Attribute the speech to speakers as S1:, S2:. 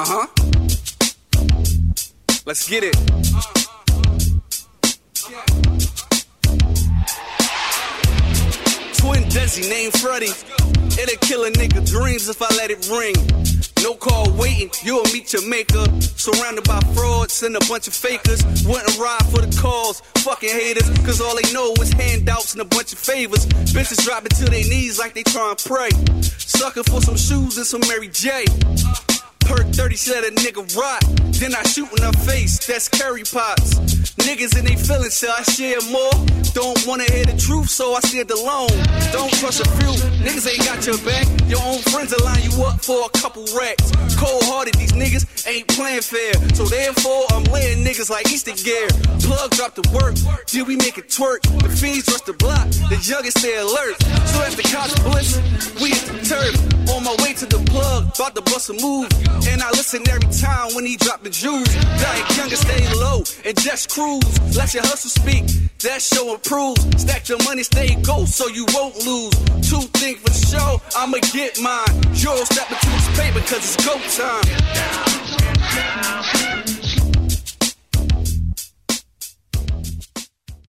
S1: Uh huh. Let's get it. Twin Desi named Freddy. It'll kill a nigga dreams if I let it ring. No call waiting, you'll meet your maker. Surrounded by frauds and a bunch of fakers. Wouldn't ride for the cause, fucking haters. Cause all they know is handouts and a bunch of favors. Bitches dropping to their knees like they try and pray. Sucker for some shoes and some Mary J. Perk 30 said a nigga rot. Then I shoot in her face, that's curry pots. Niggas and they feelings, so I share more. Don't wanna hear the truth, so I stand alone. Don't trust a few, niggas ain't got your back. Your own friends will line you up for a couple racks. Cold hearted, these niggas ain't playing fair. So therefore, I'm laying niggas like Easter gear. Plug drop the work, till we make it twerk. The fiends rush the block, the youngest stay alert. So as the cops blitz, we hit the turf. My way to the plug, about to bust a move. And I listen every time when he drop the jewels. Dying younger, stay low and just cruise. Let your hustle speak, that show improves. Stack your money, stay gold so you won't lose. Two things for sure, I'ma get mine. Euro step into this paper cause it's go time.